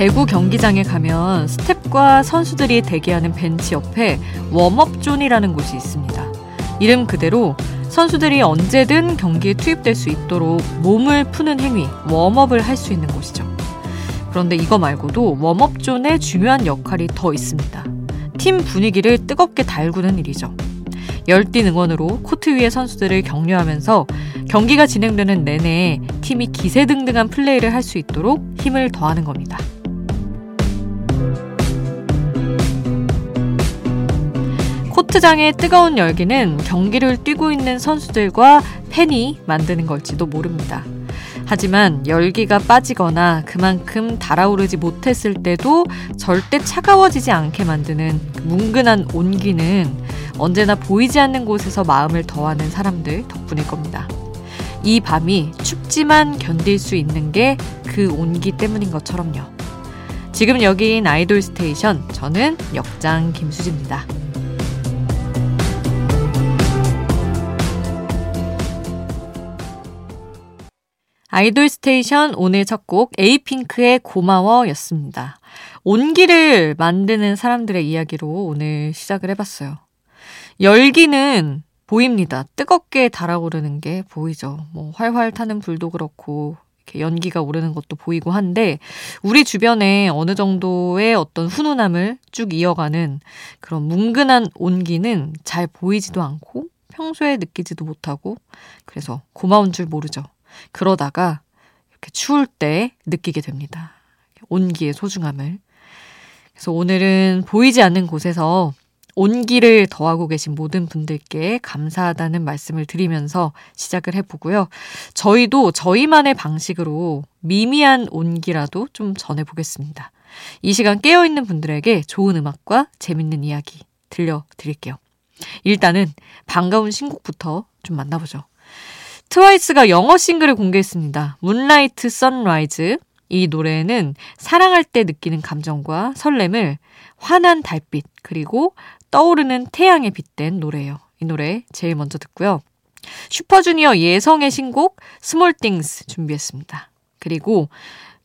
배구 경기장에 가면 스태프와 선수들이 대기하는 벤치 옆에 warm-up zone이라는 곳이 있습니다. 이름 그대로 선수들이 언제든 경기에 투입될 수 있도록 몸을 푸는 행위, warm-up을 할 수 있는 곳이죠. 그런데 이거 말고도 warm-up zone에 중요한 역할이 더 있습니다. 팀 분위기를 뜨겁게 달구는 일이죠. 열띤 응원으로 코트 위의 선수들을 격려하면서 경기가 진행되는 내내 팀이 기세등등한 플레이를 할 수 있도록 힘을 더하는 겁니다. 코트장의 뜨거운 열기는 경기를 뛰고 있는 선수들과 팬이 만드는 걸지도 모릅니다. 하지만 열기가 빠지거나 그만큼 달아오르지 못했을 때도 절대 차가워지지 않게 만드는 그 뭉근한 온기는 언제나 보이지 않는 곳에서 마음을 더하는 사람들 덕분일 겁니다. 이 밤이 춥지만 견딜 수 있는 게 그 온기 때문인 것처럼요. 지금 여기인 아이돌 스테이션, 저는 역장 김수지입니다. 아이돌 스테이션 오늘 첫 곡 에이핑크의 고마워였습니다. 온기를 만드는 사람들의 이야기로 오늘 시작을 해봤어요. 열기는 보입니다. 뜨겁게 달아오르는 게 보이죠. 뭐 활활 타는 불도 그렇고 이렇게 연기가 오르는 것도 보이고 한데 우리 주변에 어느 정도의 어떤 훈훈함을 쭉 이어가는 그런 뭉근한 온기는 잘 보이지도 않고 평소에 느끼지도 못하고 그래서 고마운 줄 모르죠. 그러다가 이렇게 추울 때 느끼게 됩니다. 온기의 소중함을. 그래서 오늘은 보이지 않는 곳에서 온기를 더하고 계신 모든 분들께 감사하다는 말씀을 드리면서 시작을 해보고요. 저희도 저희만의 방식으로 미미한 온기라도 좀 전해보겠습니다. 이 시간 깨어있는 분들에게 좋은 음악과 재밌는 이야기 들려드릴게요. 일단은 반가운 신곡부터 좀 만나보죠. 트와이스가 영어 싱글을 공개했습니다. Moonlight Sunrise. 이 노래는 사랑할 때 느끼는 감정과 설렘을 환한 달빛 그리고 떠오르는 태양에 빗댄 노래예요. 이 노래 제일 먼저 듣고요. 슈퍼주니어 예성의 신곡 Small Things 준비했습니다. 그리고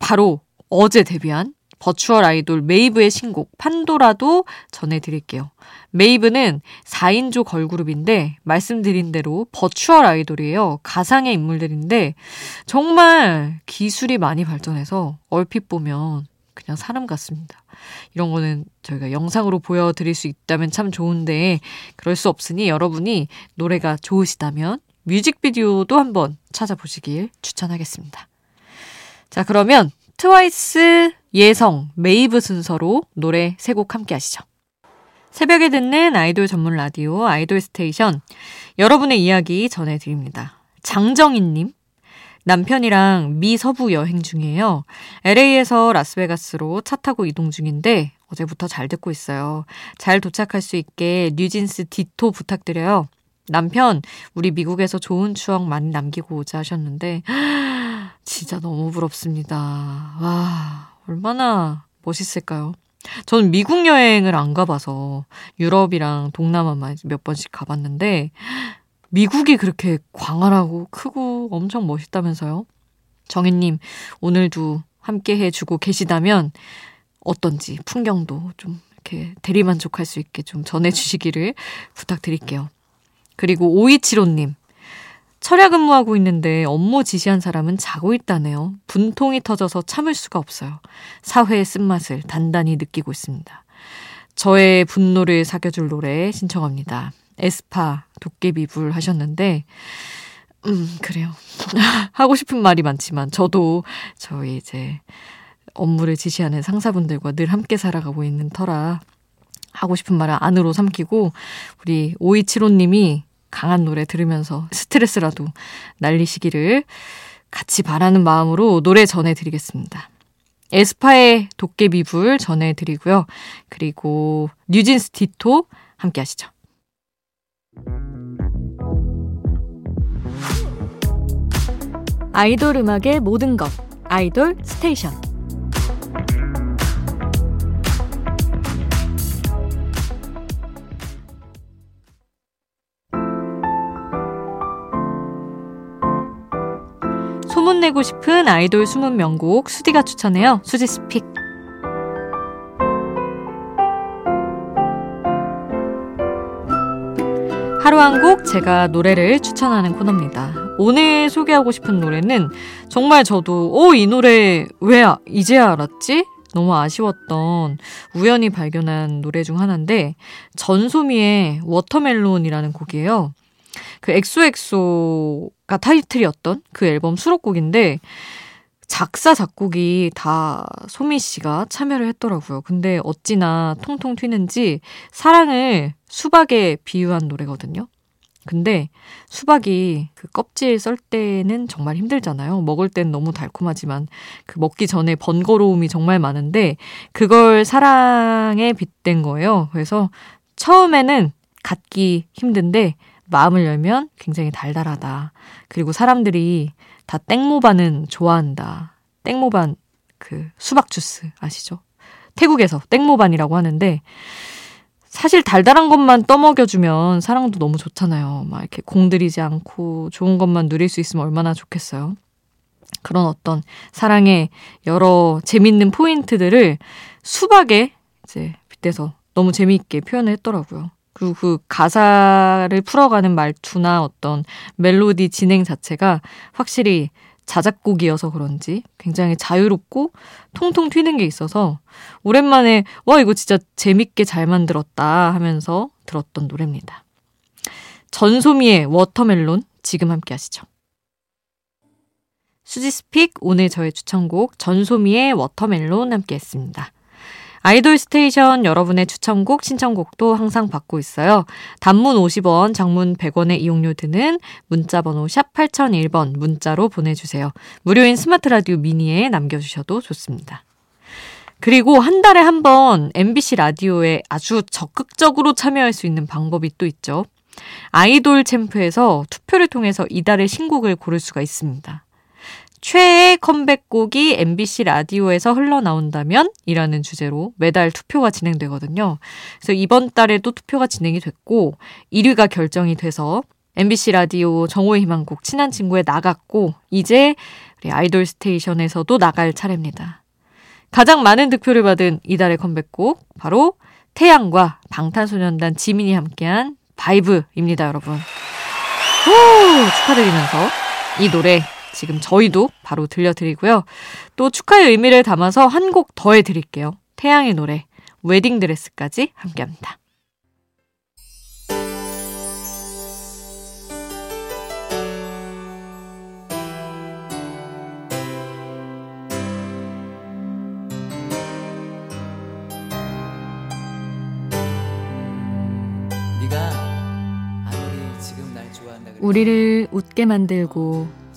바로 어제 데뷔한 virtual 아이돌 메이브의 신곡 판도라도 전해드릴게요. 메이브는 4인조 걸그룹인데 말씀드린 대로 virtual 아이돌이에요. 가상의 인물들인데 정말 기술이 많이 발전해서 얼핏 보면 그냥 사람 같습니다. 이런 거는 저희가 영상으로 보여드릴 수 있다면 참 좋은데 그럴 수 없으니 여러분이 노래가 좋으시다면 뮤직비디오도 한번 찾아보시길 추천하겠습니다. 자, 그러면 트와이스 예성, 메이브 순서로 노래 세 곡 함께 하시죠. 새벽에 듣는 아이돌 전문 라디오 아이돌 스테이션 여러분의 이야기 전해드립니다. 장정인님 남편이랑 미 서부 여행 중이에요. LA에서 라스베가스로 차 타고 이동 중인데 어제부터 잘 듣고 있어요. 잘 도착할 수 있게 뉴진스 디토 부탁드려요. 남편, 우리 미국에서 좋은 추억 많이 남기고 오자 하셨는데, 진짜 너무 부럽습니다. 와, 얼마나 멋있을까요? 저는 미국 여행을 안 가봐서 유럽이랑 동남아만 몇 번씩 가봤는데 미국이 그렇게 광활하고 크고 엄청 멋있다면서요? 정혜님, 오늘도 함께 해주고 계시다면 어떤지 풍경도 좀 이렇게 대리만족할 수 있게 좀 전해주시기를 부탁드릴게요. 그리고 5275님, 철야 근무하고 있는데 업무 지시한 사람은 자고 있다네요. 분통이 터져서 참을 수가 없어요. 사회의 쓴맛을 단단히 느끼고 있습니다. 저의 분노를 사겨줄 노래 신청합니다. 에스파 도깨비불 하셨는데 음 그래요. 하고 싶은 말이 많지만 저도 저희 이제 업무를 지시하는 상사분들과 늘 함께 살아가고 있는 터라 하고 싶은 말을 안으로 삼키고 우리 5275님이 강한 노래 들으면서 스트레스라도 날리시기를 같이 바라는 마음으로 노래 전해드리겠습니다. 에스파의 도깨비불 전해드리고요. 그리고 뉴진스 디토 함께 하시죠. 아이돌 음악의 모든 것 아이돌 스테이션 흉내내고 싶은 아이돌 숨은 명곡 수디가 추천해요. 수디's pick. 하루 한 곡 제가 노래를 추천하는 코너입니다. 오늘 소개하고 싶은 노래는 정말 저도 어, 오이 노래 왜 아, 이제야 알았지? 너무 아쉬웠던 우연히 발견한 노래 중 하나인데 전소미의 Watermelon이라는 곡이에요. 그 엑소엑소가 타이틀이었던 그 앨범 수록곡인데 작사 작곡이 다 소미 씨가 참여를 했더라고요. 근데 어찌나 통통 튀는지 사랑을 수박에 비유한 노래거든요. 근데 수박이 그 껍질 썰 때는 정말 힘들잖아요. 먹을 땐 너무 달콤하지만 그 먹기 전에 번거로움이 정말 많은데 그걸 사랑에 빗댄 거예요. 그래서 처음에는 갖기 힘든데 마음을 열면 굉장히 달달하다. 그리고 사람들이 다 땡모반은 좋아한다. 땡모반 그 수박 주스 아시죠? 태국에서 땡모반이라고 하는데 사실 달달한 것만 떠먹여주면 사랑도 너무 좋잖아요. 막 이렇게 공들이지 않고 좋은 것만 누릴 수 있으면 얼마나 좋겠어요. 그런 어떤 사랑의 여러 재밌는 포인트들을 수박에 이제 빗대서 너무 재미있게 표현을 했더라고요. 그리고 그 가사를 풀어가는 말투나 어떤 멜로디 진행 자체가 확실히 자작곡이어서 그런지 굉장히 자유롭고 통통 튀는 게 있어서 오랜만에 와 이거 진짜 재밌게 잘 만들었다 하면서 들었던 노래입니다. 전소미의 Watermelon 지금 함께 하시죠. 수디's pick 오늘 저의 추천곡 전소미의 Watermelon 함께 했습니다. 아이돌 스테이션 여러분의 추천곡, 신청곡도 항상 받고 있어요. 단문 50원, 장문 100원의 이용료 드는 문자번호 샵 8001번 문자로 보내주세요. 무료인 스마트 라디오 미니에 남겨주셔도 좋습니다. 그리고 한 달에 한 번 MBC 라디오에 아주 적극적으로 참여할 수 있는 방법이 또 있죠. 아이돌 챔프에서 투표를 통해서 이달의 신곡을 고를 수가 있습니다. 최애 컴백곡이 MBC 라디오에서 흘러나온다면? 이라는 주제로 매달 투표가 진행되거든요. 그래서 이번 달에도 투표가 진행이 됐고, 1위가 결정이 돼서 MBC 라디오 정오의 희망곡 친한 친구에 나갔고, 이제 아이돌 스테이션에서도 나갈 차례입니다. 가장 많은 득표를 받은 이달의 컴백곡, 바로 태양과 방탄소년단 지민이 함께한 바이브입니다, 여러분. 오, 축하드리면서 이 노래 지금 저희도 바로 들려드리고요. 또 축하의 의미를 담아서 한 곡 더 해드릴게요. 태양의 노래, 웨딩드레스까지 함께합니다. 우리를 웃게 만들고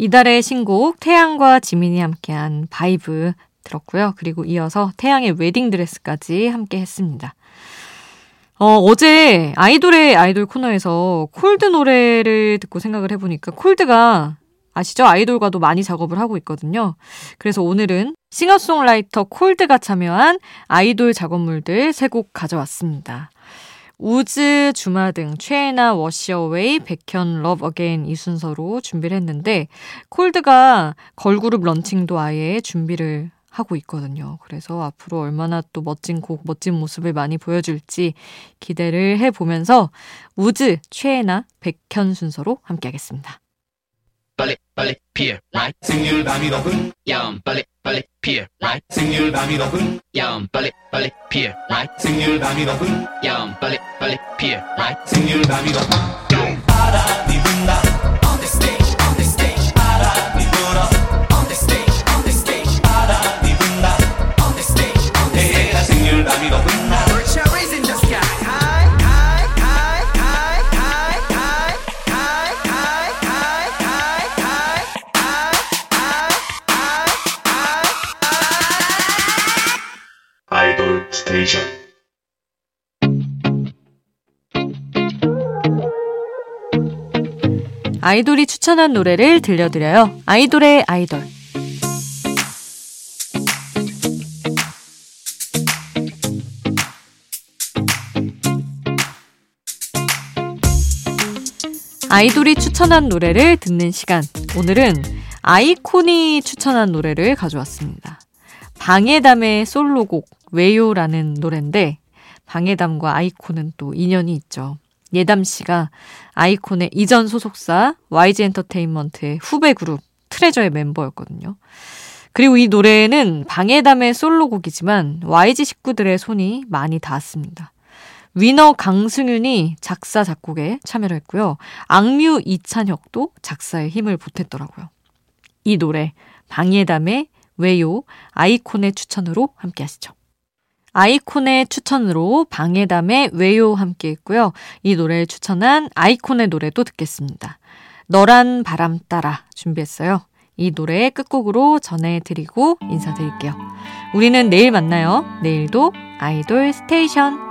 이달의 신곡 태양과 지민이 함께한 바이브 들었고요. 그리고 이어서 태양의 웨딩드레스까지 함께 했습니다. 어, 어제 아이돌의 아이돌 코너에서 콜드 노래를 듣고 생각을 해보니까 콜드가 아시죠? 아이돌과도 많이 작업을 하고 있거든요. 그래서 오늘은 싱어송라이터 콜드가 참여한 아이돌 작업물들 세 곡 가져왔습니다. 우즈, 주마등, 최예나, Wash Away, 백현, Love Again 이 순서로 준비를 했는데 콜드가 걸그룹 런칭도 아예 준비를 하고 있거든요. 그래서 앞으로 얼마나 또 멋진 곡, 멋진 모습을 많이 보여줄지 기대를 해보면서 우즈, 최애나, 백현 순서로 함께하겠습니다. 빨리 빨리 피어 라이 생률 밤이 높은 야음 빨리 빨리 피어 라이 생률 밤이 높은 야음 빨리 빨리 피어 라이 생률 밤이 높은 야음 빨리 피어 라이 생률 높 아이돌이 추천한 노래를 들려드려요. 아이돌의 아이돌. 아이돌이 추천한 노래를 듣는 시간. 오늘은 아이콘이 추천한 노래를 가져왔습니다. 방해담의 솔로곡 왜요라는 노래인데 방해담과 아이콘은 또 인연이 있죠. 예담 씨가 아이콘의 이전 소속사 YG 엔터테인먼트의 후배 그룹 트레저의 멤버였거든요. 그리고 이 노래는 방해담의 솔로곡이지만 YG 식구들의 손이 많이 닿았습니다. 위너 강승윤이 작사, 작곡에 참여를 했고요. 악뮤 이찬혁도 작사에 힘을 보탰더라고요. 이 노래, 방예담의 왜요, 아이콘의 추천으로 함께 하시죠. 아이콘의 추천으로 방해담의 왜요 함께 했고요. 이 노래를 추천한 아이콘의 노래도 듣겠습니다. 너란 바람 따라 준비했어요. 이 노래의 끝곡으로 전해드리고 인사드릴게요. 우리는 내일 만나요. 내일도 아이돌 스테이션.